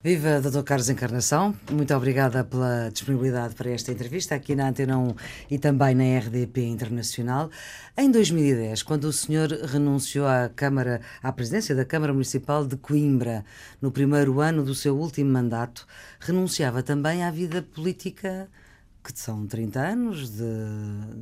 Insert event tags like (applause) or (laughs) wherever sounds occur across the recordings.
Viva Dr. Carlos Encarnação, muito obrigada pela disponibilidade para esta entrevista aqui na Antena 1 e também na RDP Internacional. Em 2010, quando o senhor renunciou à Câmara, à presidência da Câmara Municipal de Coimbra, no primeiro ano do seu último mandato, renunciava também à vida política que são 30 anos de,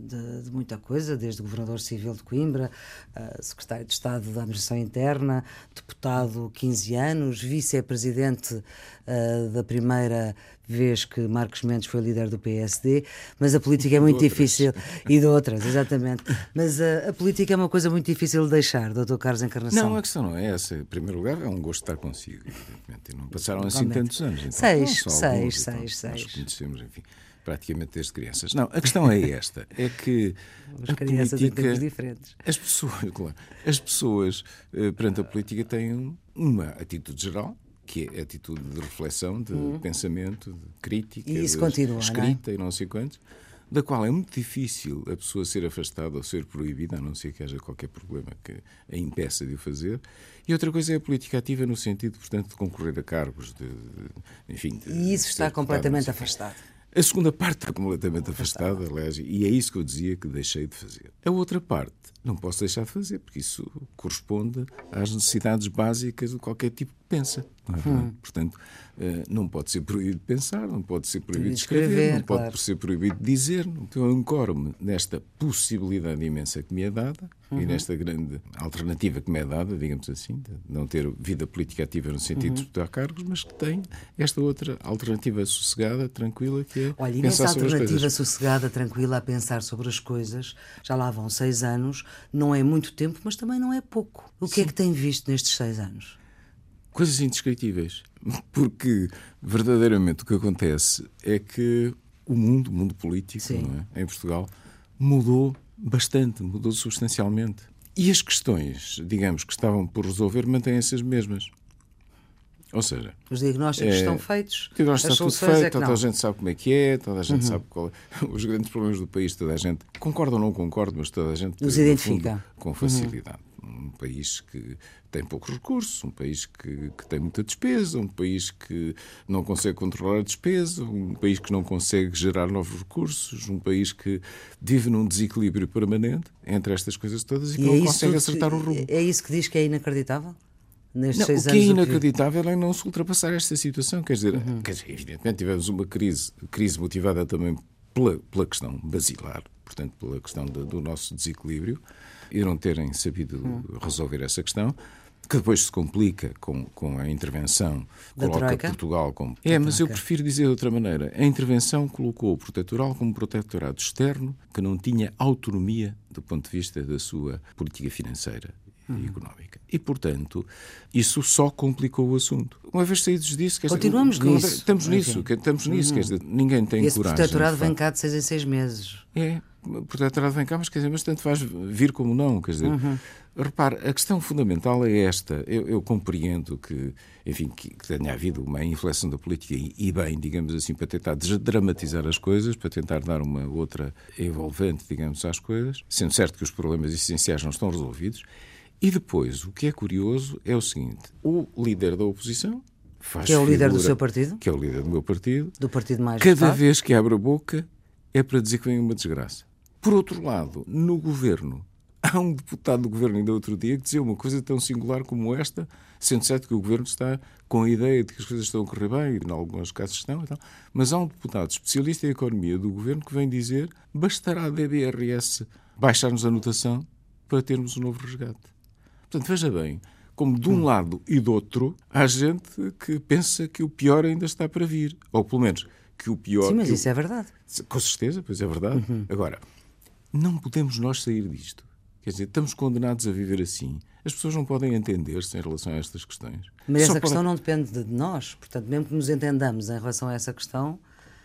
de, de, muita coisa, desde governador civil de Coimbra, uh, secretário de Estado da Administração Interna, deputado 15 anos, vice-presidente uh, da primeira vez que Marcos Mendes foi líder do PSD, mas a política é muito difícil e de outras, exatamente. Mas a, a, política é uma coisa muito difícil de deixar, doutor Carlos Encarnação. Não, a questão não é essa. Em primeiro lugar, é um gosto estar consigo, evidentemente. E não passaram assim tantos anos. Então, seis, seis, alguns, seis, então, seis. Nós conhecemos, enfim praticamente desde crianças. Não, a questão é esta: é que as crianças política, em diferentes. As pessoas, (laughs) claro, as pessoas eh, perante a política têm uma atitude geral. Que é a atitude de reflexão, de hum. pensamento, de crítica, e isso continua, escrita não é? e não sei quantos, da qual é muito difícil a pessoa ser afastada ou ser proibida, a não ser que haja qualquer problema que a impeça de o fazer. E outra coisa é a política ativa no sentido, portanto, de concorrer a cargos, de, de enfim. De, e isso está completamente afastado. A segunda parte está completamente afastada, aliás, e é isso que eu dizia que deixei de fazer. A outra parte não posso deixar de fazer, porque isso corresponde às necessidades básicas de qualquer tipo que pensa. É hum. Portanto, eh, não pode ser proibido de pensar, não pode ser proibido de escrever, escrever não claro. pode ser proibido de dizer. Então, eu encoro-me nesta possibilidade imensa que me é dada uhum. e nesta grande alternativa que me é dada, digamos assim, de não ter vida política ativa no sentido uhum. de disputar cargos, mas que tenho esta outra alternativa sossegada, tranquila, que é. Olha, e nessa alternativa sossegada, tranquila, a pensar sobre as coisas, já lá vão seis anos, não é muito tempo, mas também não é pouco. O que Sim. é que tem visto nestes seis anos? Coisas indescritíveis. Porque verdadeiramente o que acontece é que o mundo, o mundo político é? em Portugal, mudou bastante, mudou substancialmente. E as questões, digamos, que estavam por resolver mantêm-se as mesmas. Ou seja, os diagnósticos é, estão feitos. O diagnóstico está tudo feito, é toda a gente sabe como é que é, toda a gente uhum. sabe qual é, (laughs) os grandes problemas do país, toda a gente concorda ou não concorda, mas toda a gente os identifica fundo, com facilidade. Uhum. Um país que tem poucos recursos, um país que, que tem muita despesa, um país que não consegue controlar a despesa, um país que não consegue gerar novos recursos, um país que vive num desequilíbrio permanente entre estas coisas todas e que e não é consegue acertar o rumo. É isso que diz que é inacreditável? nestes não, que é. O que é inacreditável que... é não se ultrapassar esta situação. Quer dizer, uhum. quer dizer, evidentemente tivemos uma crise, crise motivada também pela, pela questão basilar, portanto, pela questão de, do nosso desequilíbrio e não terem sabido uhum. resolver essa questão que depois se complica com, com a intervenção, da coloca troika? Portugal como. É, mas eu prefiro dizer de outra maneira. A intervenção colocou o protetoral como protetorado externo que não tinha autonomia do ponto de vista da sua política financeira uhum. e económica. E, portanto, isso só complicou o assunto. Uma vez saídos disso... Continuamos dizer, nisso. Estamos nisso, estamos nisso. Quer dizer, ninguém tem Esse coragem... Esse protetorado vem cá de seis em seis meses. É, protetorado vem cá, mas quer dizer, mas tanto faz vir como não, quer dizer... Uhum. Repare, a questão fundamental é esta. Eu, eu compreendo que, enfim, que, que, tenha havido uma inflexão da política e, e, bem, digamos assim, para tentar desdramatizar as coisas, para tentar dar uma outra envolvente, digamos, às coisas, sendo certo que os problemas essenciais não estão resolvidos. E depois, o que é curioso é o seguinte: o líder da oposição faz Que é o figura, líder do seu partido? Que é o líder do meu partido. Do partido mais Cada vez que abre a boca é para dizer que vem uma desgraça. Por outro lado, no governo, há um deputado do governo ainda outro dia que dizia uma coisa tão singular como esta, sendo certo que o governo está com a ideia de que as coisas estão a correr bem, e em alguns casos estão e tal, mas há um deputado especialista em economia do governo que vem dizer bastará a DBRS baixar-nos a notação para termos um novo resgate. Portanto, veja bem, como de um hum. lado e do outro, há gente que pensa que o pior ainda está para vir. Ou pelo menos que o pior. Sim, mas isso o... é verdade. Com certeza, pois é verdade. Uhum. Agora, não podemos nós sair disto. Quer dizer, estamos condenados a viver assim. As pessoas não podem entender-se em relação a estas questões. Mas Só essa questão não depende de nós. Portanto, mesmo que nos entendamos em relação a essa questão.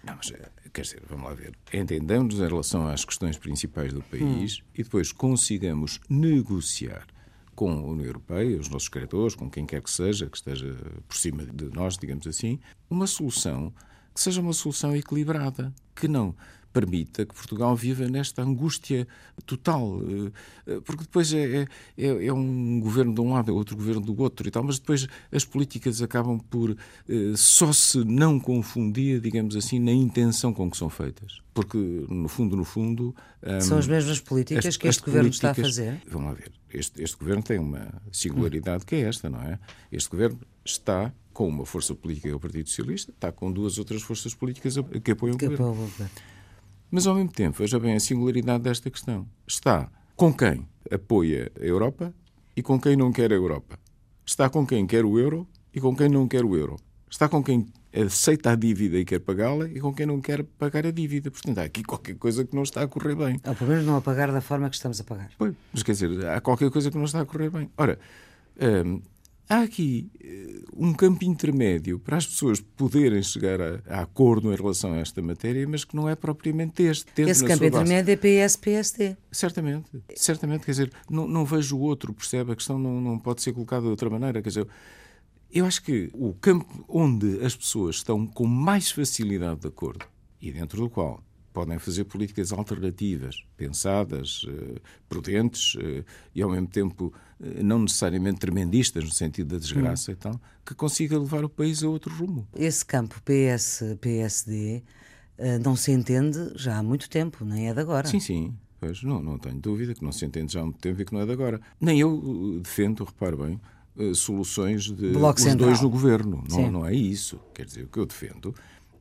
Não, mas eh, quer dizer, vamos lá ver. Entendamos em relação às questões principais do país hum. e depois consigamos negociar com a União Europeia, os nossos credores, com quem quer que seja, que esteja por cima de nós, digamos assim, uma solução que seja uma solução equilibrada, que não permita que Portugal viva nesta angústia total. Eh, porque depois é, é, é, um governo de um lado, é outro governo do outro e tal, mas depois as políticas acabam por eh, só se não confundir, digamos assim, na intenção com que são feitas. Porque, no fundo, no fundo. São as mesmas políticas as, que este governo está a fazer? Vamos lá ver. Este, este governo tem uma singularidade que é esta, não é? Este governo está com uma força política que é o Partido Socialista, está com duas outras forças políticas que apoiam que o governo. Apoiam o governo. Mas, ao mesmo tempo, veja bem a singularidade desta questão. Está com quem apoia a Europa e com quem não quer a Europa. Está com quem quer o euro e com quem não quer o euro. Está com quem aceita a dívida e quer pagá-la e com quem não quer pagar a dívida. Portanto, há aqui qualquer coisa que não está a correr bem. Ou pelo menos não a pagar da forma que estamos a pagar. Pois, mas quer dizer, há qualquer coisa que não está a correr bem. Ora, hum, Há aqui eh, um campo intermédio para as pessoas poderem chegar a, a, acordo em relação a esta matéria, mas que não é propriamente este. Esse campo intermédio é PS-PSD. Certamente, certamente. Quer dizer, não, não vejo o outro, percebe? A questão não, não pode ser colocada de outra maneira. Quer dizer, eu acho que o campo onde as pessoas estão com mais facilidade de acordo e dentro do qual podem fazer políticas alternativas, pensadas, eh, prudentes eh, e ao mesmo tempo eh, não necessariamente tremendistas no sentido da desgraça hum. e tal, que consiga levar o país a outro rumo. Esse campo PS-PSD não se entende já há muito tempo, nem é de agora. Sim, sim. Pois, não, não tenho dúvida que não se entende já há muito tempo e que não é de agora. Nem eu defendo, repare bem, soluções de Bloco os central. dois no governo. Não, não é isso. Quer dizer, o que eu defendo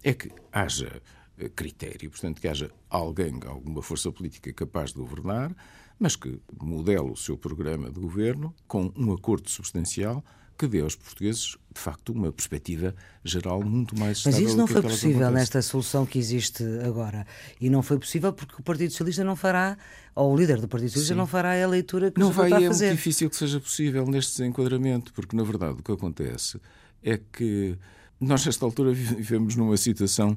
é que haja critério, portanto, que haja alguém, alguma força política capaz de governar, mas que modele o seu programa de governo com um acordo substancial que dê aos portugueses, de facto, uma perspectiva geral muito mais estável. Mas isso não foi possível nesta solução que existe agora. E não foi possível porque o Partido Socialista não fará, ou o líder do Partido Socialista Sim. não fará a leitura que não vai, a fazer. É muito difícil que seja possível neste desenquadramento, porque, na verdade, o que acontece é que nós, nesta altura, vivemos numa situação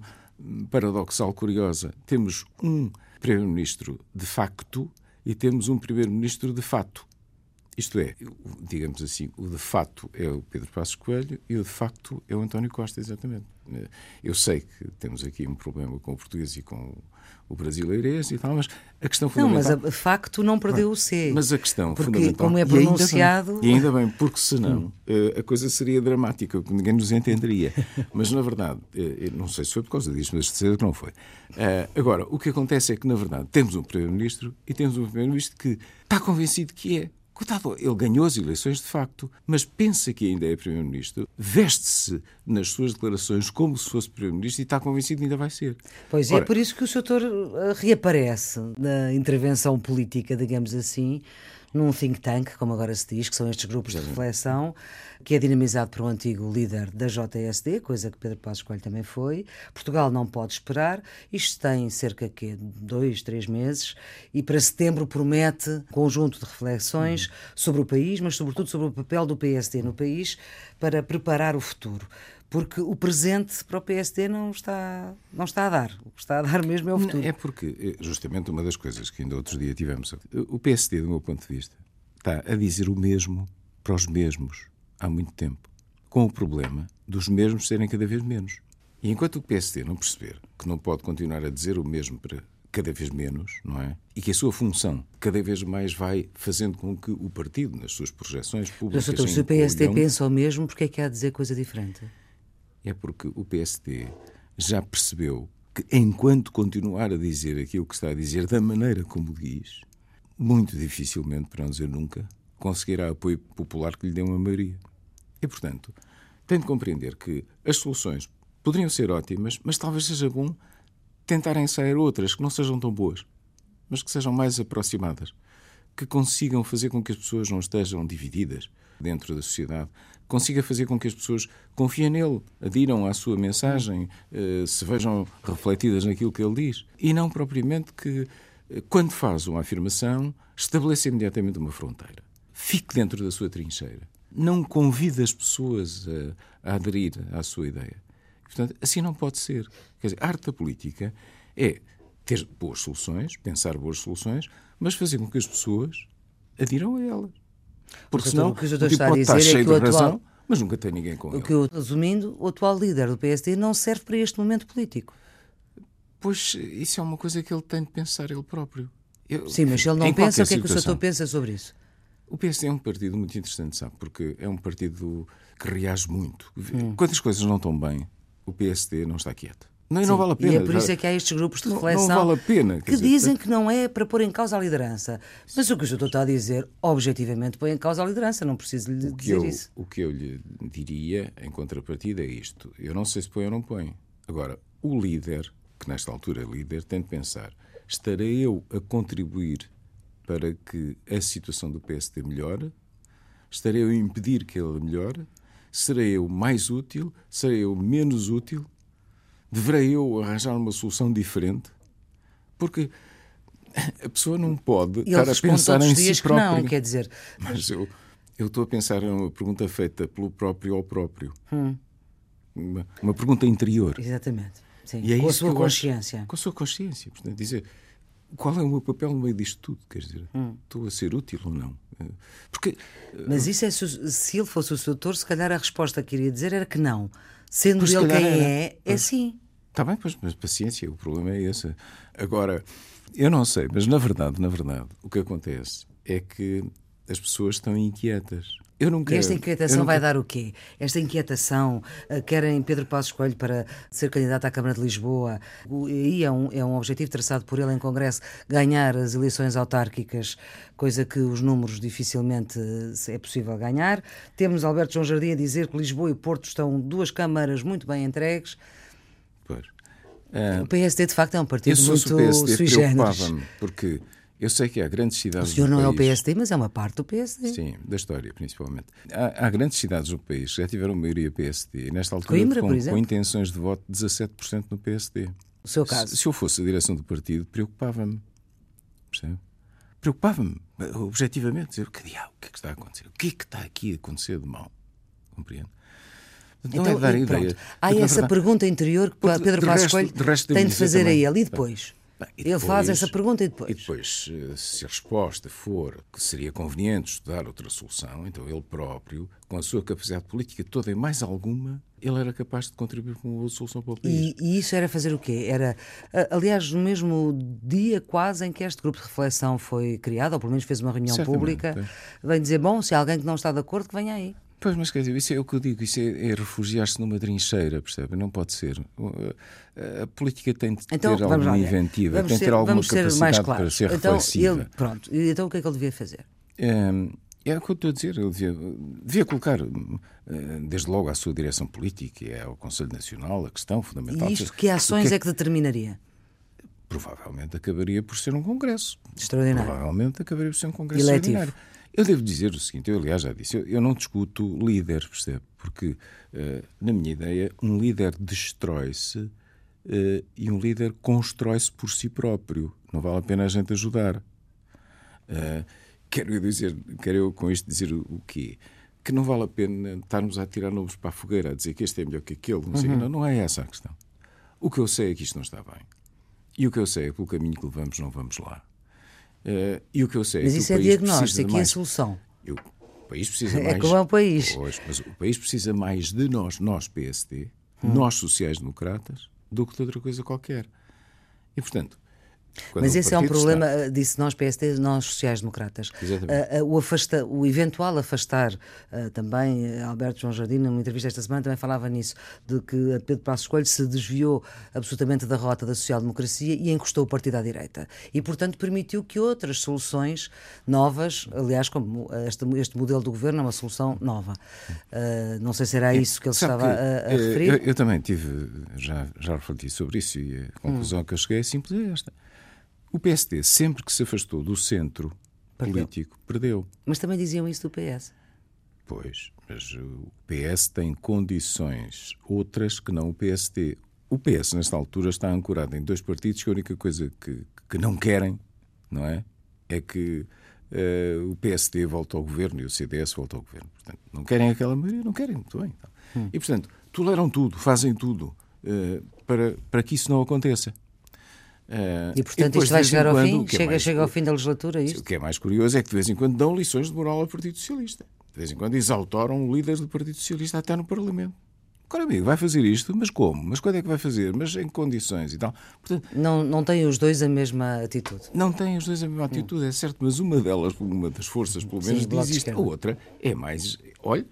paradoxal curiosa. Temos um primeiro-ministro de facto e temos um primeiro-ministro de fato. Isto é, digamos assim, o de fato é o Pedro Passos Coelho e o de facto é o António Costa, exatamente. Eu sei que temos aqui um problema com o português e com o brasileirês e tal, mas a questão fundamental... Não, mas a facto não perdeu o C. Mas a questão porque, fundamental... como é pronunciado... E ainda bem, e ainda bem porque senão hum. Eh, a coisa seria dramática, porque ninguém nos entenderia. (laughs) Mas, na verdade, eh, não sei se foi por causa disso, mas de certeza que não foi. Eh, agora, o que acontece é que, na verdade, temos um Primeiro-Ministro e temos um Primeiro-Ministro que está convencido que é Coitado, ele ganhou as eleições de facto, mas pensa que ainda é Primeiro-Ministro, veste-se nas suas declarações como se fosse Primeiro-Ministro e está convencido que ainda vai ser. Pois é, Ora, é por isso que o Sr. Eh, reaparece na intervenção política, digamos assim, num think tank, como agora se diz, que são estes grupos de reflexão, que é dinamizado por um antigo líder da JSD, coisa que Pedro Passos Coelho também foi. Portugal não pode esperar. Isto tem cerca de dois, três meses e para setembro promete um conjunto de reflexões sobre o país, mas sobretudo sobre o papel do PSD no país para preparar o futuro porque o presente para o PSD não está, não está a dar. O que está a dar mesmo é o futuro. É porque, eh, justamente, uma das coisas que ainda outro dia tivemos, o PSD, do meu ponto de vista, está a dizer o mesmo para os mesmos há muito tempo, com o problema dos mesmos serem cada vez menos. E enquanto o PSD não perceber que não pode continuar a dizer o mesmo para cada vez menos, não é? E que a sua função cada vez mais vai fazendo com que o partido, nas suas projeções públicas. Mas, se o PSD pensa o mesmo, porque é que há a dizer coisa diferente? É porque o PSD já percebeu que, enquanto continuar a dizer aquilo que está a dizer da maneira como diz, muito dificilmente, para não dizer nunca, conseguirá apoio popular que lhe dê uma maioria. E, portanto, tem de compreender que as soluções poderiam ser ótimas, mas talvez seja bom tentarem sair outras que não sejam tão boas, mas que sejam mais aproximadas, que consigam fazer com que as pessoas não estejam divididas dentro da sociedade, consiga fazer com que as pessoas confiem nele, adiram à sua mensagem, eh, se vejam refletidas naquilo que ele diz. E não propriamente que, eh, quando faz uma afirmação, estabeleça imediatamente uma fronteira. Fique dentro da sua trincheira. Não convide as pessoas a, a aderir à sua ideia. Portanto, assim não pode ser. Quer dizer, a arte da política é ter boas soluções, pensar boas soluções, mas fazer com que as pessoas adiram a elas. Porque senão o que o tipo está pode estar cheio é de atual... razão, mas nunca tem ninguém com o ele. Que eu, resumindo, o atual líder do PSD não serve para este momento político. Pois isso é uma coisa que ele tem de pensar ele próprio. Eu, Sim, mas ele não pensa, o que é que o senhor pensa sobre isso? O PSD é um partido muito interessante, sabe? Porque é um partido que reage muito. Hum. Quando as coisas não estão bem, o PSD não está quieto. Não, não vale a pena. E é por isso é que há estes grupos de reflexão não, não vale a pena, que dizer, dizem que não é para pôr em causa a liderança. Mas o que o senhor está a dizer, objetivamente, põe em causa a liderança. Não preciso lhe dizer eu, isso. O que eu lhe diria, em contrapartida, é isto. Eu não sei se põe ou não põe. Agora, o líder, que nesta altura é líder, tem de pensar: estarei eu a contribuir para que a situação do PSD melhore? Estarei eu a impedir que ele melhore? Serei eu mais útil? Serei eu menos útil? Deverei eu arranjar uma solução diferente? Porque a pessoa não pode Ele estar a pensar em si próprio. não, quer dizer. Mas eu, eu estou a pensar em uma pergunta feita pelo próprio ao próprio. Hum. Uma, uma, pergunta interior. Exatamente. Sim, e é com a sua consciência. Acho, com a sua consciência. Portanto, dizer qual é o meu papel no meio disto tudo? Quer dizer, hum. estou a ser útil ou não? Porque, Mas isso é, se ele fosse o sedutor, se calhar a resposta que iria dizer era que não. Sendo ele quem era, é, é sim. Está bem, pois, mas paciência, o problema é esse. Agora, eu não sei, mas na verdade, na verdade, o que acontece é que as pessoas estão inquietas. Eu nunca, e esta inquietação nunca... vai dar o quê? Esta inquietação, uh, querem Pedro Passos Coelho para ser candidato à Câmara de Lisboa, e é um, é um objetivo traçado por ele em Congresso, ganhar as eleições autárquicas, coisa que os números dificilmente é possível ganhar. Temos Alberto João Jardim a dizer que Lisboa e Porto estão duas câmaras muito bem entregues. Pois. Uh, o PSD, de facto, é um partido muito PSD sui generis. porque eu sei que há grandes cidades. O senhor não país, é o PSD, mas é uma parte do PSD. Sim, da história, principalmente. Há, há grandes cidades do país que já tiveram maioria PSD. Nesta altura, Coimbra, com, com intenções de voto, 17% no PSD. O seu caso? Se, se eu fosse a direção do partido, preocupava-me. Percebe? Preocupava-me, objetivamente. Dizer, que diabo, o que é que está a acontecer? O que é que está aqui a acontecer de mal? Compreende? Não então, é dar ideia. Há essa verdade, pergunta interior que Pedro Passos Coelho tem de fazer também. a ele. E depois? Bem, depois, Ele faz essa pergunta e depois? E depois, se a resposta for que seria conveniente estudar outra solução, então ele próprio, com a sua capacidade política toda e mais alguma, ele era capaz de contribuir com uma solução para o país. E, e, isso era fazer o quê? Era, aliás, no mesmo dia quase em que este grupo de reflexão foi criado, ou pelo menos fez uma reunião Certamente, pública, é. vem dizer, bom, se há alguém que não está de acordo, que venha aí. Pois, mas quer dizer, isso é o que eu digo, isso é, é refugiar-se numa trincheira, percebe? Não pode ser. A política tem de então, ter alguma inventiva, tem de ter alguma capacidade para ser então, reflexiva. Ele, pronto, então o que é que ele devia fazer? É, é o que eu estou a dizer, ele devia, devia colocar, eh, desde logo, à sua direção política e ao Conselho Nacional, a questão fundamental. E isto, que ações que é, é que determinaria? Provavelmente acabaria por ser um Congresso. Extraordinário. Provavelmente acabaria por ser um Congresso Eletivo. extraordinário. Eu devo dizer o seguinte, eu aliás já disse, eu, eu não discuto líderes, percebe? Porque, uh, na minha ideia, um líder destrói-se uh, e um líder constrói-se por si próprio. Não vale a pena a gente ajudar. Uh, quero, eu dizer, quero eu com isto dizer o, o quê? Que não vale a pena estarmos a tirar nomes para a fogueira, a dizer que este é melhor que aquele. Não, sei, uhum. não, não é essa a questão. O que eu sei é que isto não está bem. E o que eu sei é que pelo caminho que levamos não vamos lá. Uh, e o que eu sei mas é isso é diagnóstico e a solução. Eu, o país precisa é mais. (laughs) É como é o país. Mas o país precisa mais de nós, nós PSD, hum. nós sociais-democratas, do que de outra coisa qualquer. E, portanto, quando Mas esse é um problema, está... Eh, disse nós PSD, nós sociais-democratas. Uh, uh, o, afasta, o eventual afastar, uh, também Alberto João Jardim, numa entrevista esta semana, também falava nisso, de que Pedro Passos Coelho se desviou absolutamente da rota da social-democracia e encostou o partido à direita. E, portanto, permitiu que outras soluções novas, aliás, como este, este modelo do governo é uma solução nova. não sei se era isso que ele Sabe estava que, a, a, referir. Eu, eu, também tive, já, já refleti sobre isso e a conclusão hum. que eu cheguei é simples é esta o PSD, sempre que se afastou do centro perdeu. político, perdeu. Mas também diziam isso do PS. Pois, mas o PS tem condições outras que não o PSD. O PS, nesta altura, está ancorado em dois partidos que a única coisa que, que não querem, não é? É que uh, o PSD volte ao governo e o CDS volte ao governo. Portanto, não querem aquela maioria, não querem, muito bem. Então. Hum. E, portanto, toleram tudo, fazem tudo uh, para, para que isso não aconteça. Uh, e portanto e isto vai chegar ao quando, fim? É chega, mais, chega ao fim da legislatura? Isto? O que é mais curioso é que de vez em quando dão lições de moral ao Partido Socialista. De vez em quando exaltaram líderes do Partido Socialista até no Parlamento. Agora, amigo, vai fazer isto, mas como? Mas quando é que vai fazer? Mas em condições e tal? Portanto, não, não têm os dois a mesma atitude? Não têm os dois a mesma atitude, é certo, mas uma delas, uma das forças, pelo menos, Sim, diz isto. A outra é mais. Olha,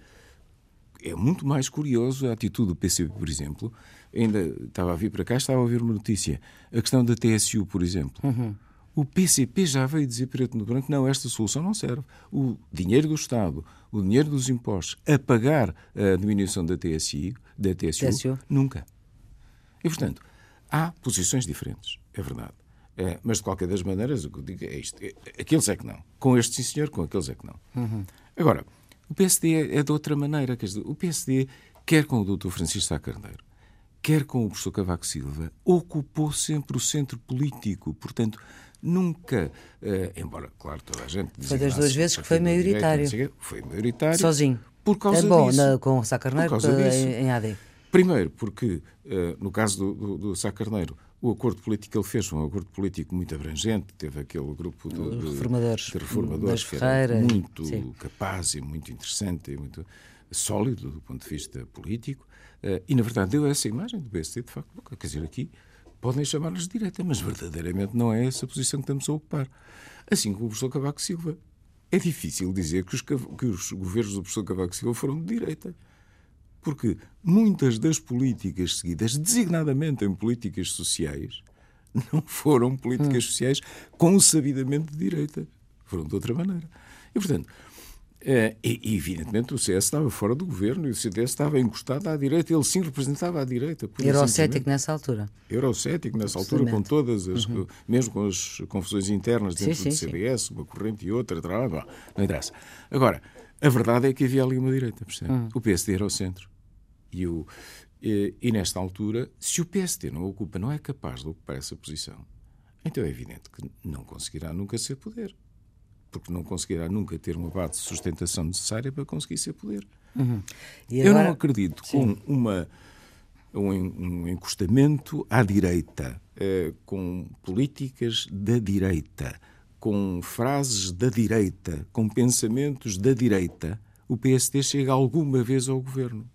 é muito mais curioso a atitude do PCP, por exemplo. Ainda estava a vir para cá, estava a ouvir uma notícia. A questão da TSU, por exemplo. Uhum. O PCP já veio dizer preto no branco: não, esta solução não serve. O dinheiro do Estado, o dinheiro dos impostos, a pagar a diminuição da TSI, da TSU, TSU. nunca. E, portanto, há posições diferentes, é verdade. É, mas, de qualquer das maneiras, o que eu digo é isto: é, aqueles é que não. Com este, sim, senhor, com aqueles é que não. Uhum. Agora, o PSD é, é de outra maneira. Quer dizer, o PSD, quer com o Dr. Francisco Sá Carneiro, quer com o professor Cavaco Silva, ocupou sempre o centro político. Portanto, nunca, uh, embora, claro, toda a gente. Foi das duas vezes que foi maioritário. Direita, foi maioritário. Sozinho. Por causa é bom, disso. Na, com o Sá Carneiro em, em AD. Primeiro, porque uh, no caso do, do, do Sá Carneiro, o acordo político que ele fez um acordo político muito abrangente, teve aquele grupo de, de reformadores, de reformadores que era muito sim. capaz e muito interessante e muito sólido do ponto de vista político. Uh, e, na verdade, deu essa imagem do PSD, de facto, quer dizer, aqui podem chamar-nos de direita, mas verdadeiramente não é essa a posição que estamos a ocupar. Assim como o professor Cavaco Silva. É difícil dizer que os, que os governos do professor Cavaco Silva foram de direita. Porque muitas das políticas seguidas, designadamente em políticas sociais, não foram políticas hum. sociais com sabidamente de direita. Foram de outra maneira. E, portanto, é, e, evidentemente, o CS estava fora do governo e o CDS estava encostado à direita. Ele sim representava a direita. Eurocético nessa altura. Eurocético nessa altura, com todas as. Uhum. mesmo com as confusões internas dentro sim, do CDS, sim. uma corrente e outra, não interessa. Agora, a verdade é que havia ali uma direita, percebe? Uhum. O PSD era o centro. E, o, e, e nesta altura, se o PSD não ocupa, não é capaz de ocupar essa posição, então é evidente que não conseguirá nunca ser poder porque não conseguirá nunca ter uma base de sustentação necessária para conseguir ser poder. Uhum. Agora... Eu não acredito Sim. com uma, um, um encostamento à direita, eh, com políticas da direita, com frases da direita, com pensamentos da direita, o PSD chega alguma vez ao governo.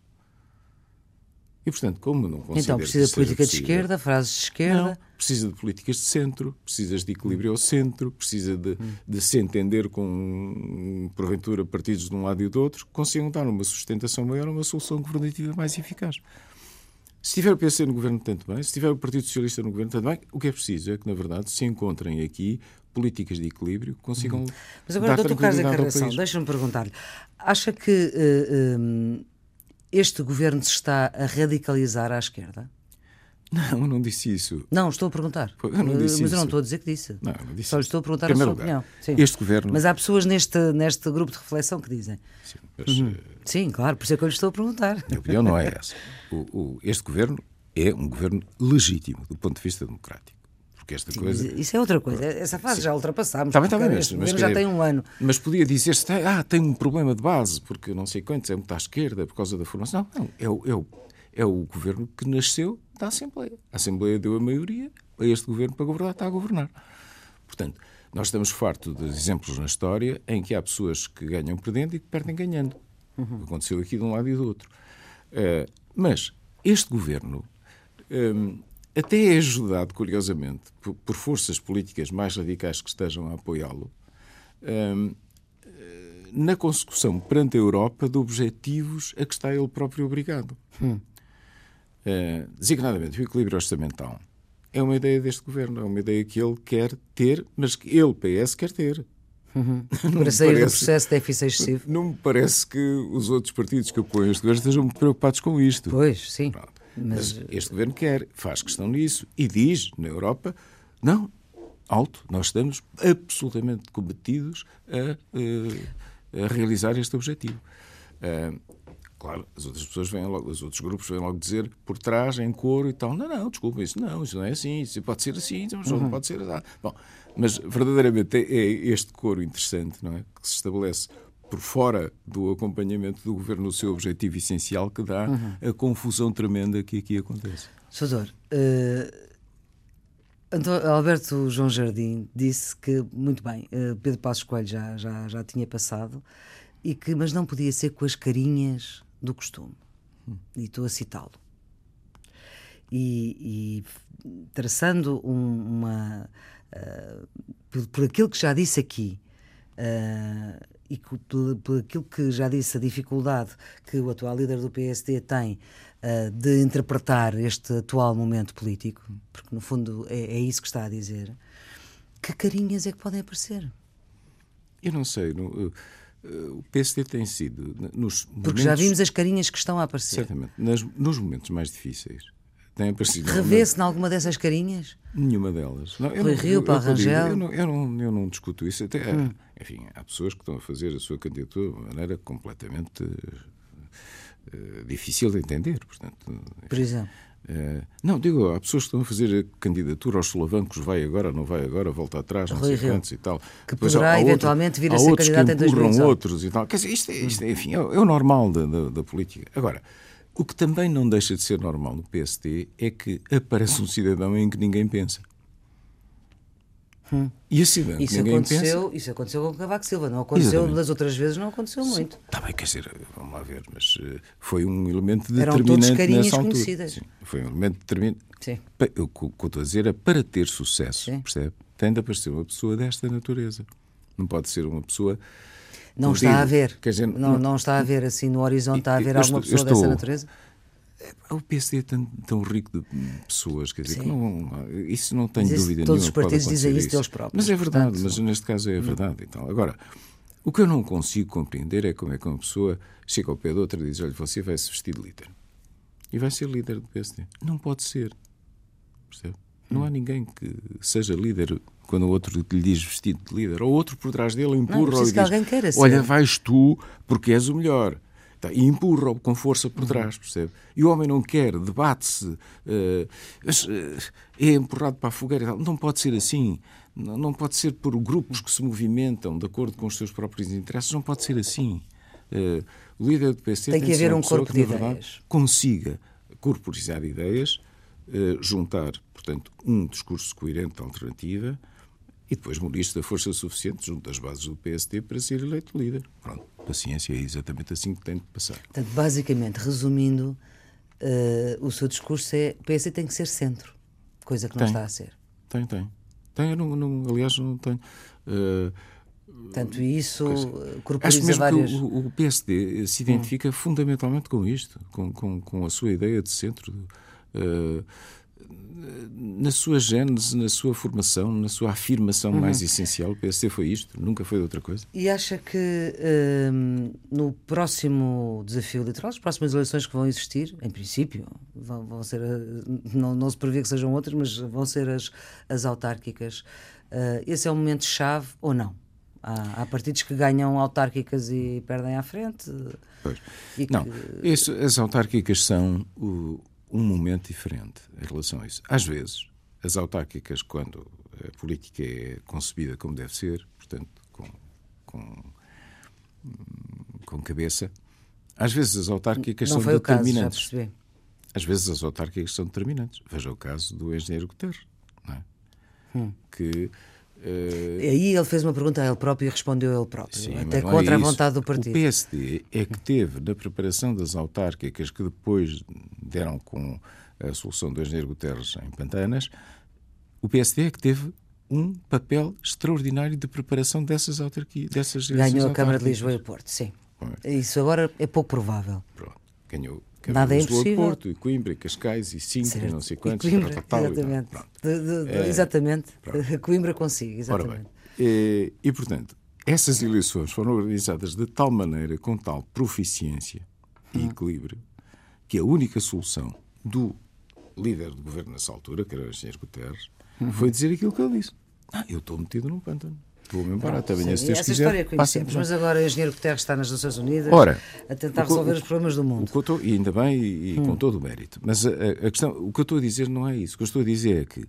E, portanto, como não considero Então, precisa de política de esquerda, frases de esquerda? Não, precisa de políticas de centro, precisas de equilíbrio ao centro, precisa de, hum. de se entender com, porventura, partidos de um lado e do outro, que consigam dar uma sustentação maior, uma solução governativa mais eficaz. Se tiver o PC no governo, tanto bem. Se tiver o Partido Socialista no governo, tanto bem. O que é preciso é que, na verdade, se encontrem aqui políticas de equilíbrio que consigam. Hum. Mas agora, Dr. Carlos Encarnação, deixa-me perguntar-lhe. Acha que. Uh, uh, este governo se está a radicalizar à esquerda? Não, eu não disse isso. Não, estou a perguntar. Eu não disse Mas eu não estou a dizer que disse. Não, não disse Só estou a perguntar a sua lugar, opinião. Sim. Este governo. Mas há pessoas neste, neste grupo de reflexão que dizem. Sim, mas, uhum. Sim, claro, por isso é que eu lhe estou a perguntar. A minha opinião não é essa. O, o, este governo é um governo legítimo do ponto de vista democrático. Porque esta Sim, coisa. Isso é outra coisa. Essa fase Sim. já ultrapassámos. Está bem, está bem, mas, mas já tem um ano. Mas podia dizer-se, ah, tem um problema de base, porque não sei quantos, é muito à esquerda por causa da formação. Não, é o, é o, é o governo que nasceu da Assembleia. A Assembleia deu a maioria a este governo para governar, está a governar. Portanto, nós estamos fartos de exemplos na história em que há pessoas que ganham perdendo e que perdem ganhando. Uhum. Aconteceu aqui de um lado e do outro. Uh, mas este governo um, até é ajudado, curiosamente, por, por, forças políticas mais radicais que estejam a apoiá-lo, um, na consecução perante a Europa de objetivos a que está ele próprio obrigado. Hum. Uh, designadamente, o equilíbrio orçamental é uma ideia deste governo, é uma ideia que ele quer ter, mas que ele, PS, quer ter. Uhum. (laughs) Para sair parece, do processo de déficit excessivo. Não me parece que os outros partidos que apoiam este governo estejam preocupados com isto. Pois, sim. Pronto. Mas... Mas este governo quer, faz questão nisso e diz na Europa: não, alto, nós estamos absolutamente cometidos a, a, eh, a realizar este objetivo. Uh, claro, as outras pessoas vêm logo, os outros grupos vêm logo dizer por trás, em coro e tal. Não, não, desculpa, isso não, isso não é assim, isso pode ser assim, isso não uhum. pode ser assim. Bom, mas verdadeiramente é, é este coro interessante, não é? Que se estabelece por fora do acompanhamento do governo o seu objetivo essencial que dá uhum. a confusão tremenda que aqui acontece. Soutor, uh, Alberto João Jardim disse que, muito bem, uh, Pedro Passos Coelho já, já, já tinha passado, e que, mas não podia ser com as carinhas do costume. e estou a citá-lo. E, e, traçando um, uma. Uh, por, por, aquilo que já disse aqui, uh, e por, por, aquilo que já disse, a dificuldade que o atual líder do PSD tem uh, de interpretar este atual momento político, porque no fundo é, é isso que está a dizer, que carinhas é que podem aparecer? Eu não sei. No, o PSD tem sido. Nos Porque momentos, já vimos as carinhas que estão a aparecer. Certamente. Nas, nos momentos mais difíceis. Tem aparecido. Revê-se em alguma dessas carinhas? Nenhuma delas. Não, Rui Rio, para Rangel. Eu não, eu, não, eu não discuto isso. Até, hum. Enfim, há pessoas que estão a fazer a sua candidatura de maneira completamente uh, difícil de entender. Portanto, enfim, Por exemplo. Uh, não, digo, há pessoas que estão a fazer a candidatura aos solavancos, vai agora, não vai agora, volta atrás, não Rui sei quantos e tal. Que poderá há, eventualmente vir a ser candidato em 2018. outros e tal. Quer dizer, isto, é, isto é, enfim, é, é, o normal da, da, da, política. Agora, o que também não deixa de ser normal no PSD é que aparece um cidadão em que ninguém pensa. Hum. E esse cidadão isso ninguém aconteceu, pensa. Isso aconteceu com o Cavaco Silva, não aconteceu Exatamente. das outras vezes, não aconteceu muito. Está bem, quer dizer, vamos lá ver, mas uh, foi um elemento determinante nessa altura. conhecidas. Sim, foi um elemento determinante. Sim. O que eu estou a dizer é para ter sucesso, Sim. percebe? Tem de aparecer uma pessoa desta natureza. Não pode ser uma pessoa. Não está a ver. Dizer, não, não está a ver assim no horizonte, está a ver alguma pessoa estou, dessa natureza? É, o PSD é tão, tão, rico de pessoas, quer dizer, que não, isso não tenho dúvida todos nenhuma. Todos os partidos dizem isso deles próprios. Mas é verdade, portanto, mas neste caso é verdade. Então, agora, o que eu não consigo compreender é como é que uma pessoa chega ao pé de outra e diz: Olha, você vai se vestir de líder. E vai ser líder do PSD. Não pode ser. Percebe? Não há ninguém que seja líder quando o outro lhe diz vestido de líder. Ou outro por trás dele empurra não, ou lhe diz: Olha, vais tu porque és o melhor. Tá, e empurra-o com força por trás, percebe? E o homem não quer, debate-se, uh, é empurrado para a fogueira. Não pode ser assim. Não, pode ser por grupos que se movimentam de acordo com os seus próprios interesses. Não pode ser assim. Uh, o líder do PC tem, tem que haver um corpo que, de verdade, ideias. Consiga corporizar ideias, juntar, portanto, um discurso coerente de alternativa e depois munir-se da força suficiente junto às bases do PSD para ser eleito líder. Pronto, paciência, é exatamente assim que tem de passar. Portanto, basicamente, resumindo, uh, o seu discurso é o PSD tem que ser centro, coisa que não tem, está a ser. Tem, tem. Tem, não, não aliás, não tenho. Uh, Portanto, isso coisa. corporiza várias... Que o, o, PSD se identifica hum. fundamentalmente com isto, com, com, com, a sua ideia de centro. Uh, na sua gênese, na sua formação, na sua afirmação uhum. mais essencial, o PSD foi isto, nunca foi outra coisa. E acha que hum, no próximo desafio eleitoral, as próximas eleições que vão existir, em princípio, vão, vão ser, não, não, se prevê que sejam outras, mas vão ser as, as autárquicas, uh, esse é um momento chave ou não? Há, há, partidos que ganham autárquicas e perdem à frente? Pois. Não, que... isso, as autárquicas são o um momento diferente em relação a isso. Às vezes, as autárquicas, quando a política é concebida como deve ser, portanto, com, com, com cabeça, às vezes as autárquicas Não são determinantes. Caso, às vezes as autárquicas são determinantes. Veja o caso do engenheiro Guterres, é? hum. que Uh... Aí ele fez uma pergunta a ele próprio e respondeu ele próprio, Sim, até é contra é a vontade do partido. O PSD é que teve, na preparação das autárquicas que depois deram com a solução do engenheiro Guterres em Pantanas, o PSD é que teve um papel extraordinário de preparação dessas autarquias. Dessas Ganhou a Câmara de Lisboa e Porto, sim. Isso agora é pouco provável. Pronto. Ganhou Nada é impossível. Porto, e Coimbra, e Cascais, e Sintra, e não sei quantos. E Coimbra, tal, exatamente. De, de, de, é, exatamente. (laughs) Coimbra consigo, exatamente. Ora bem, e, e, portanto, essas eleições foram organizadas de tal maneira, com tal proficiência e hum. equilíbrio, que a única solução do líder do governo nessa altura, que era o engenheiro Guterres, uhum. foi dizer aquilo que ele disse. Ah, eu estou metido num pântano. Vou-me embora até amanhã, se Deus Essa quiser. história conhecemos, mas agora o engenheiro Guterres está nas Nações Unidas Ora, a tentar resolver os problemas do mundo. O estou, e ainda bem, e, e hum. com todo o mérito. Mas a, a, questão, o que eu estou a dizer não é isso. O que eu estou a dizer é que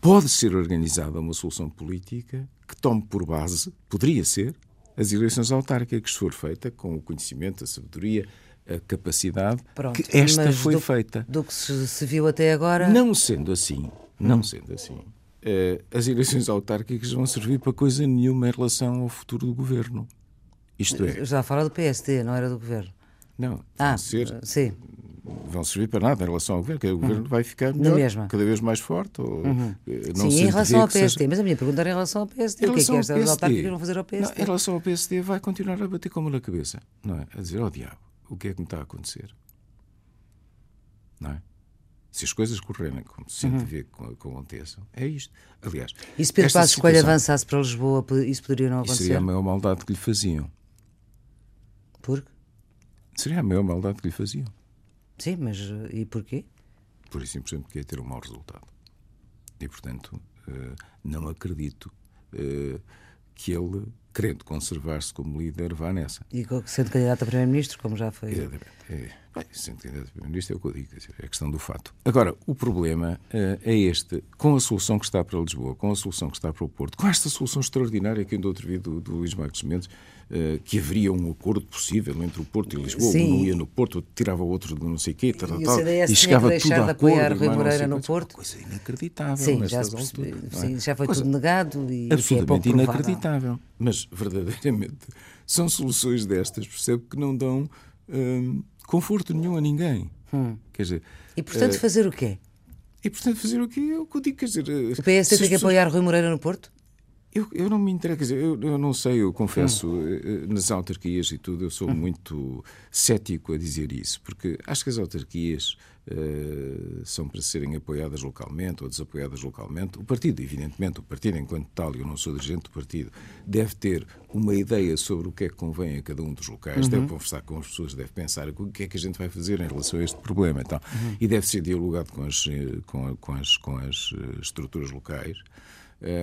pode ser organizada uma solução política que tome por base, poderia ser, as eleições autárquicas, que for feita com o conhecimento, a sabedoria, a capacidade Pronto, que esta foi do, feita. Do que se, viu até agora. Não sendo assim, não hum. sendo assim as eleições autárquicas vão servir para coisa nenhuma em relação ao futuro do governo. Isto é. Já fala do PSD, não era do governo. Não, ah, ser, sim. vão servir para nada em relação ao governo, que o governo uhum. vai ficar melhor, cada vez mais forte. Ou, uhum. não sim, em relação ao PSD, seja... mas a minha pergunta era em relação ao PSD. O que é que estas autárquicas vão fazer ao PSD? Não, em relação ao PSD, vai continuar a bater como na cabeça, não é? A dizer, oh diabo, o que é que me está a acontecer? Não é? Se as coisas correrem como se uhum. vê que aconteçam, é isto. Aliás, e se Pedro Passos Coelho avançasse para Lisboa, isso poderia não acontecer? Seria a maior maldade que lhe faziam. Por quê? Seria a maior maldade que lhe faziam. Sim, mas e porquê? Por isso, simplesmente, que ia ter um mau resultado. E, portanto, eh, não acredito eh, que ele, querendo conservar-se como líder, vá nessa. E sendo candidato a Primeiro-Ministro, como já foi. Exatamente. É, bem, sendo candidato Primeiro-Ministro é o que eu digo, é a questão do fato. Agora, o problema é este, com a solução que está para Lisboa, com a solução que está para o Porto, com esta solução extraordinária que ainda outro vi do, do Luís Marcos Mendes, eh, que haveria um acordo possível entre o Porto e Lisboa, Sim. um ia no Porto, tirava o outro de não sei o quê, tal, e, tal, e chegava tudo a apoiar Rui Moreira no Porto. Coisa inacreditável sim, já, percebi, é? sim, já foi coisa tudo negado e é absolutamente é inacreditável. Mas verdadeiramente são soluções destas, percebe que não dão hum, conforto nenhum a ninguém. Hum. Quer dizer, e portanto uh, fazer o quê? E portanto fazer o quê? É o que eu digo, quer dizer. O PS tem que apoiar Rui Moreira no Porto? Eu, eu não me interessa, eu, eu não sei, eu confesso, hum. nas autarquias e tudo, eu sou hum. muito cético a dizer isso, porque acho que as autarquias uh, são para serem apoiadas localmente ou desapoiadas localmente. O partido, evidentemente, o partido enquanto tal, eu não sou dirigente do partido, deve ter uma ideia sobre o que é que convém a cada um dos locais, uhum. deve conversar com as pessoas, deve pensar o que é que a gente vai fazer em relação a este problema então, uhum. e deve ser dialogado com as, eh, com, com as, com as eh, estruturas locais.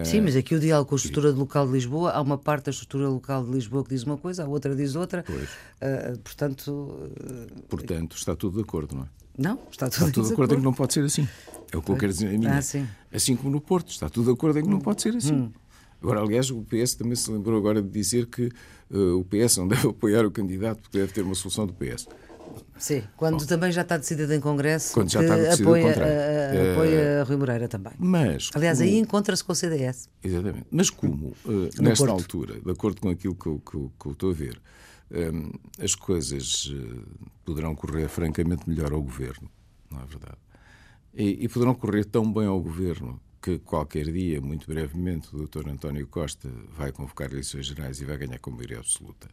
Sim, mas aqui o diálogo com a estrutura local de Lisboa, há uma parte da estrutura local de Lisboa que diz uma coisa, a outra diz outra. Uh, portanto. Uh... Portanto, está tudo de acordo, não é? Não, está tudo, está tudo de acordo em que não pode ser assim. É o que eu quero dizer. Ah, assim como no Porto, está tudo de acordo em que não pode ser assim. Hum. Agora, aliás, o PS também se lembrou agora de dizer que uh, o PS não (laughs) deve apoiar o candidato porque deve ter uma solução do PS. Sim, quando Bom, também já está decidido em Congresso quando já está decidido apoia, a, apoia uh, Rui Moreira também. Mas, Aliás, como, aí encontra-se com o CDS. Exatamente. Mas como, uh, nesta Porto. altura, de acordo com aquilo que eu, que, que eu estou a ver, um, as coisas uh, poderão correr francamente melhor ao governo, não é verdade? E, e, poderão correr tão bem ao governo que qualquer dia, muito brevemente, o Dr. António Costa vai convocar eleições gerais e vai ganhar com maioria absoluta.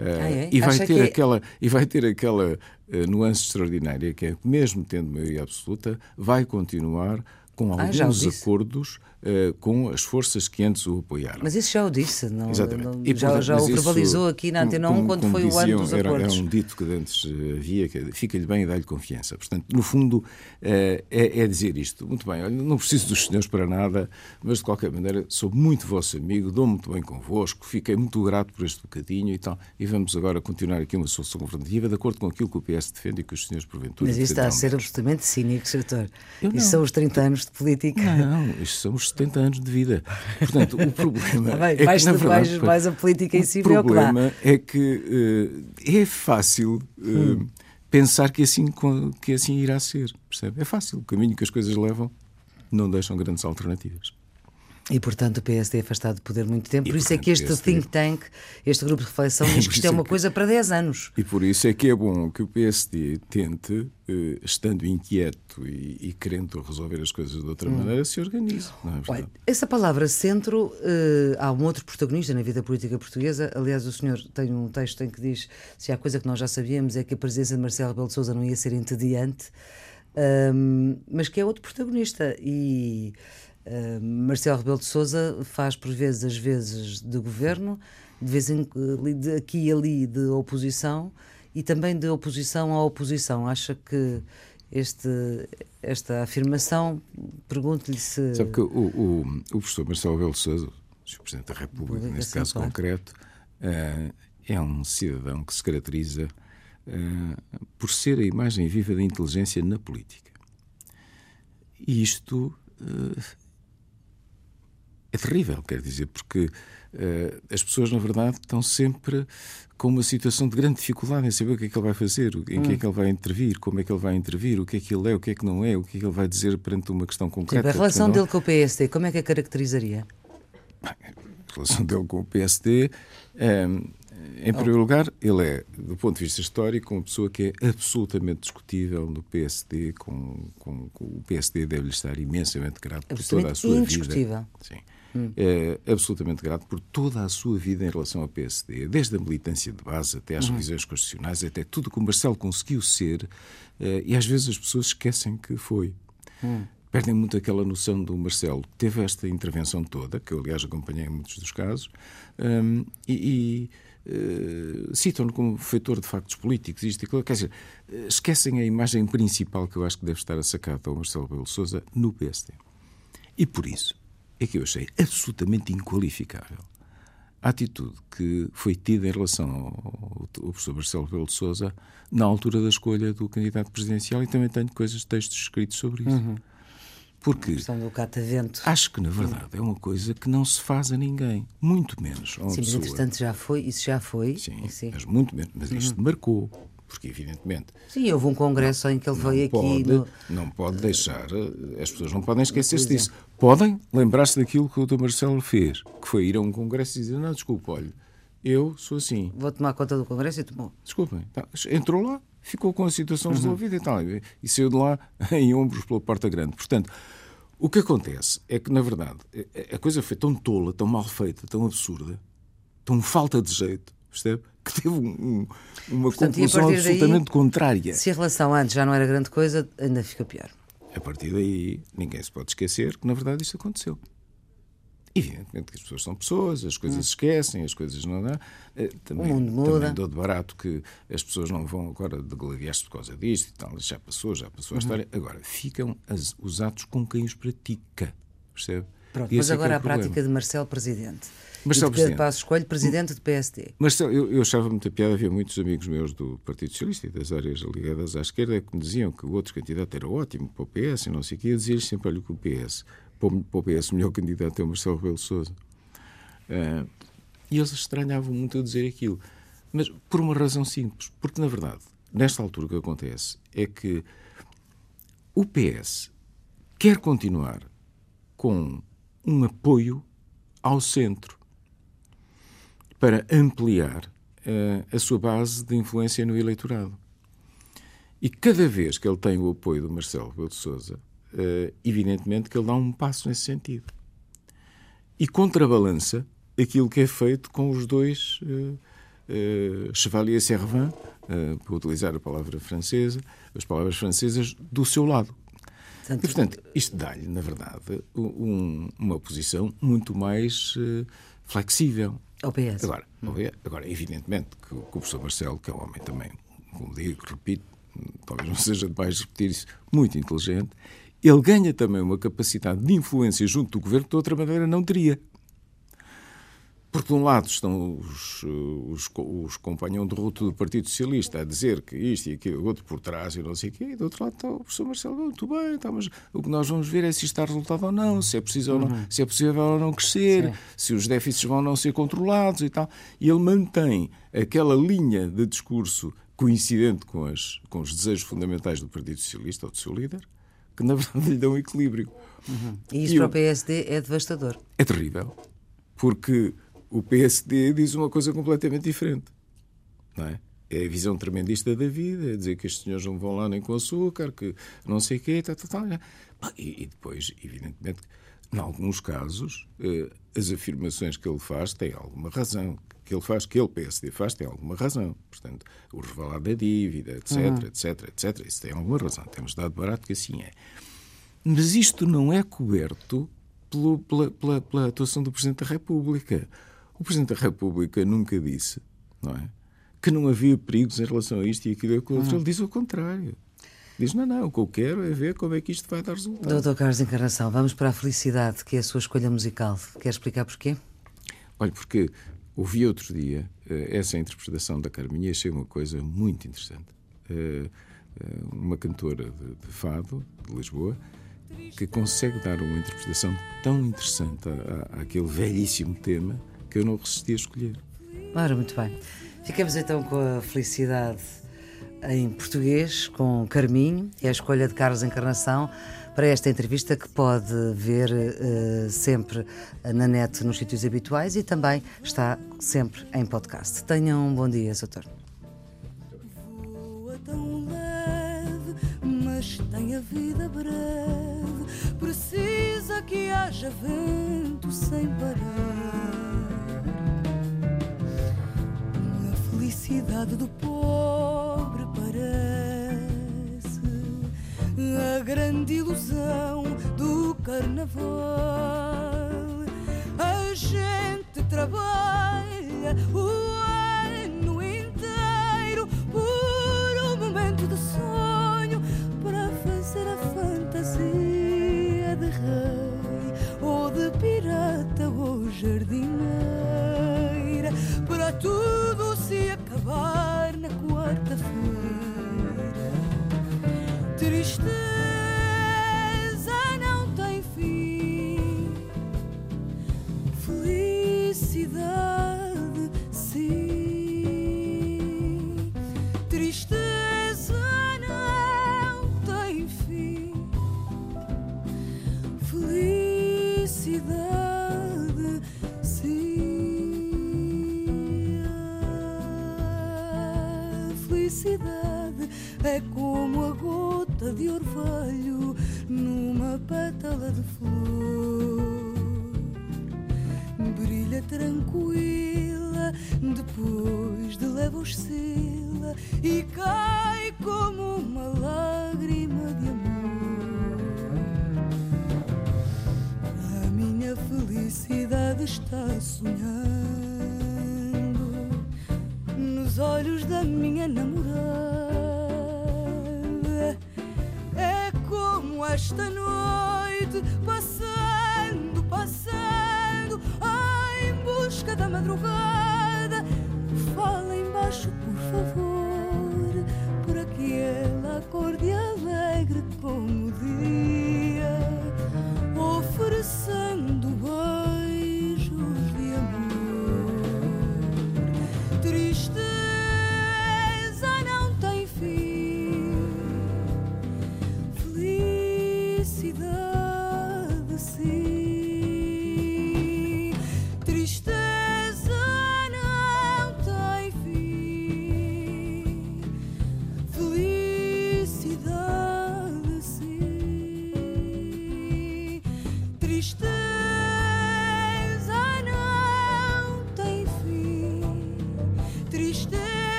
Ah, é? e, vai ter que... aquela, e vai ter aquela uh, nuance extraordinária que é que, mesmo tendo maioria absoluta, vai continuar com ah, alguns acordos uh, com as forças que antes o apoiaram. Mas isso já o disse, não, Exatamente. Não, e, já, já o verbalizou aqui na Antena 1 quando foi diziam, o ano dos era, acordos. Era um dito que antes eh, havia, que fica-lhe bem e dá-lhe confiança. Portanto, no fundo, uh, é, é, dizer isto. Muito bem, olha, não preciso dos senhores para nada, mas de qualquer maneira sou muito vosso amigo, dou-me muito bem convosco, fiquei muito grato por este bocadinho e tal. E vamos agora continuar aqui uma solução governativa de acordo com aquilo que o PS defende e que os senhores porventura Mas isto está a ser absolutamente cínico, Sr. Isso são os 30 anos de política. Não, isto são os 70 anos de vida. Portanto, o (laughs) problema. Bem, é mais, que, verdade, mais, mais, a política em si, O problema é que uh, é fácil uh, hum. pensar que assim, que assim irá ser. Percebe? É fácil. O caminho que as coisas levam não deixam grandes alternativas. E, portanto, o PSD é afastado de poder muito tempo. E, por isso portanto, é que este PSD... think tank, este grupo de reflexão, (laughs) diz que isto é uma coisa para 10 anos. E por isso é que é bom que o PSD tente, eh, estando inquieto e, e querendo resolver as coisas de outra hum. maneira, se organize. É Olha, essa palavra centro, uh, há um outro protagonista na vida política portuguesa. Aliás, o senhor tem um texto em que diz: se há coisa que nós já sabíamos é que a presença de Marcelo Rebelo de Souza não ia ser entediante, um, mas que é outro protagonista. E Uh, Marcelo Rebelo de Sousa faz por vezes as vezes de governo, de vez em de aqui e ali de oposição e também de oposição à oposição. Acha que este, esta afirmação, pergunto-lhe se. Sabe que o, o, o professor Marcelo Rebelo de Sousa, o Presidente da República, neste caso claro. concreto, uh, é um cidadão que se caracteriza uh, por ser a imagem viva da inteligência na política. E isto é terrível, quer dizer, porque uh, as pessoas, na verdade, estão sempre com uma situação de grande dificuldade em saber o que é que ele vai fazer, em hum. que é que ele vai intervir, como é que ele vai intervir, o que é que ele é, o que é que não é, o que é que ele vai dizer perante uma questão concreta. Tipo, a relação dele com o PSD, como é que a caracterizaria? A relação dele com o PSD. Um, ehm, Em primeiro lugar, ele é, do ponto de vista histórico, uma pessoa que é absolutamente discutível no PSD, com, com, com o PSD deve-lhe estar imensamente grato por toda a sua indiscutível. vida. Sim. Hum. É absolutamente grato por toda a sua vida em relação ao PSD, desde a militância de base até às hum. revisões constitucionais, até tudo que o Marcelo conseguiu ser, eh, e às vezes as pessoas esquecem que foi. Hum perdem muito aquela noção do Marcelo, que teve esta intervenção toda, que eu, aliás, acompanhei em muitos dos casos, um, e, e uh, citam-no como feitor de factos políticos, isto e aquilo. Quer dizer, esquecem a imagem principal que eu acho que deve estar assacada ao Marcelo Belo Souza no PSD. E por isso é que eu achei absolutamente inqualificável a atitude que foi tida em relação ao, ao professor Marcelo Rebelo de Sousa na altura da escolha do candidato presidencial e também tenho coisas, textos escritos sobre isso. Uhum. Porque acho que, na verdade, é uma coisa que não se faz a ninguém, muito menos a uma Sim, pessoa. mas entretanto já foi, isso já foi. Sim, Sim. mas muito menos. Mas isto uhum. marcou, porque evidentemente. Sim, houve um congresso em que ele veio pode, aqui. No... Não pode deixar, as pessoas não podem esquecer-se disso. Podem lembrar-se daquilo que o Dr. Marcelo fez, que foi ir a um congresso e dizer: não, desculpa, olha, eu sou assim. Vou tomar conta do congresso e tomou. Desculpem, tá, entrou lá, ficou com a situação uhum. resolvida e tal. E saiu de lá (laughs) em ombros pela porta grande. Portanto, o que acontece é que, na verdade, a coisa foi tão tola, tão mal feita, tão absurda, tão falta de jeito, percebe? (laughs) Que teve um, um, uma Portanto, conclusão absolutamente daí, contrária. Se a relação antes já não era grande coisa, ainda fica pior. A partir daí, ninguém se pode esquecer que, na verdade, isso aconteceu. Evidentemente que as pessoas são pessoas, as coisas hum. esquecem, as coisas não dá. Eh, também, o mundo muda. Também dou de barato que as pessoas não vão agora degladiar-se por causa disto e tal. Já passou, já passou a uhum. história. Agora, ficam as, os atos com quem os pratica. Percebe? Pronto, mas é agora é a prática de Marcelo Presidente. Marcelo e de Pedro Passos Coelho, Presidente do PSD. Marcelo, eu, eu achava muita piada, havia muitos amigos meus do Partido Socialista e das áreas ligadas à esquerda que me diziam que o outro candidato era ótimo para o PS e não sei o quê. Eu dizia-lhes sempre, olha, que o PS para o PS, o melhor candidato é o Marcelo Rebelo Sousa. Uh, e eles estranhavam muito a dizer aquilo. Mas por uma razão simples. Porque, na verdade, nesta altura o que acontece é que o PS quer continuar com um apoio ao centro para ampliar uh, a sua base de influência no eleitorado. E cada vez que ele tem o apoio do Marcelo Rebelo de Sousa, uh, evidentemente que ele dá um passo nesse sentido. E contrabalança aquilo que é feito com os dois uh, uh, Chevalier Servin, uh, para utilizar a palavra francesa, as palavras francesas, do seu lado. E, portanto, isto dá-lhe, na verdade, um, uma posição muito mais flexível. Ao PS. Agora, agora evidentemente, que, que o professor Marcelo, que é um homem também, como digo, repito, talvez não seja demais repetir isso, muito inteligente, ele ganha também uma capacidade de influência junto do governo que de outra maneira não teria. Porque, de um lado, estão os, os, os companhões de ruta do Partido Socialista a dizer que isto e aquilo, outro por trás e não sei o quê, e do outro lado está o professor Marcelo, muito bem, tá, mas o que nós vamos ver é se está resultado ou não, se é, preciso uhum. ou não, uhum. se é possível ou não crescer, Sim. se os déficits vão ou não ser controlados e tal. E ele mantém aquela linha de discurso coincidente com, as, com os desejos fundamentais do Partido Socialista ou do seu líder, que na verdade lhe dão equilíbrio. Uhum. E isso e para o PSD é devastador. É terrível, porque o PSD diz uma coisa completamente diferente. Não é? é a visão tremendista da vida, é dizer que estes senhores não vão lá nem com açúcar, que não sei o quê, tal, tal, tal. E, e depois, evidentemente, em alguns casos, eh, as afirmações que ele faz têm alguma razão. Que ele faz, que ele, PSD, faz, tem alguma razão. Portanto, o revelar da dívida, etc, uhum. etc, etc, isso tem alguma razão. Temos dado barato que assim é. Mas isto não é coberto pelo, pela, pela, pela atuação do Presidente da República. O Presidente da República nunca disse, não é? Que não havia perigos em relação a isto e aquilo e aquilo outro. Uhum. Ele diz o contrário. Diz, não, não, o que eu quero é ver como é que isto vai dar resultado. Doutor Carlos Encarnação, vamos para a felicidade, que é a sua escolha musical. Quer explicar porquê? Olha, porque ouvi outro dia uh, essa interpretação da Carminha e achei uma coisa muito interessante. Uh, uh, uma cantora de, de, fado, de Lisboa, que consegue dar uma interpretação tão interessante àquele velhíssimo tema que eu não resisti a escolher. Ora, muito bem. Ficamos então com a felicidade em português com Carminho, é a escolha de Carlos Encarnação para esta entrevista que pode ver uh, sempre na net nos sítios habituais e também está sempre em podcast. Tenham um bom dia, Soutor. Voa tão leve, mas tem a vida breve, precisa que haja vento sem parar. A felicidade do pobre parece a grande ilusão do carnaval. A gente trabalha o ano inteiro por um momento de sonho para fazer a fantasia de rei ou de pirata ou jardineira para tudo se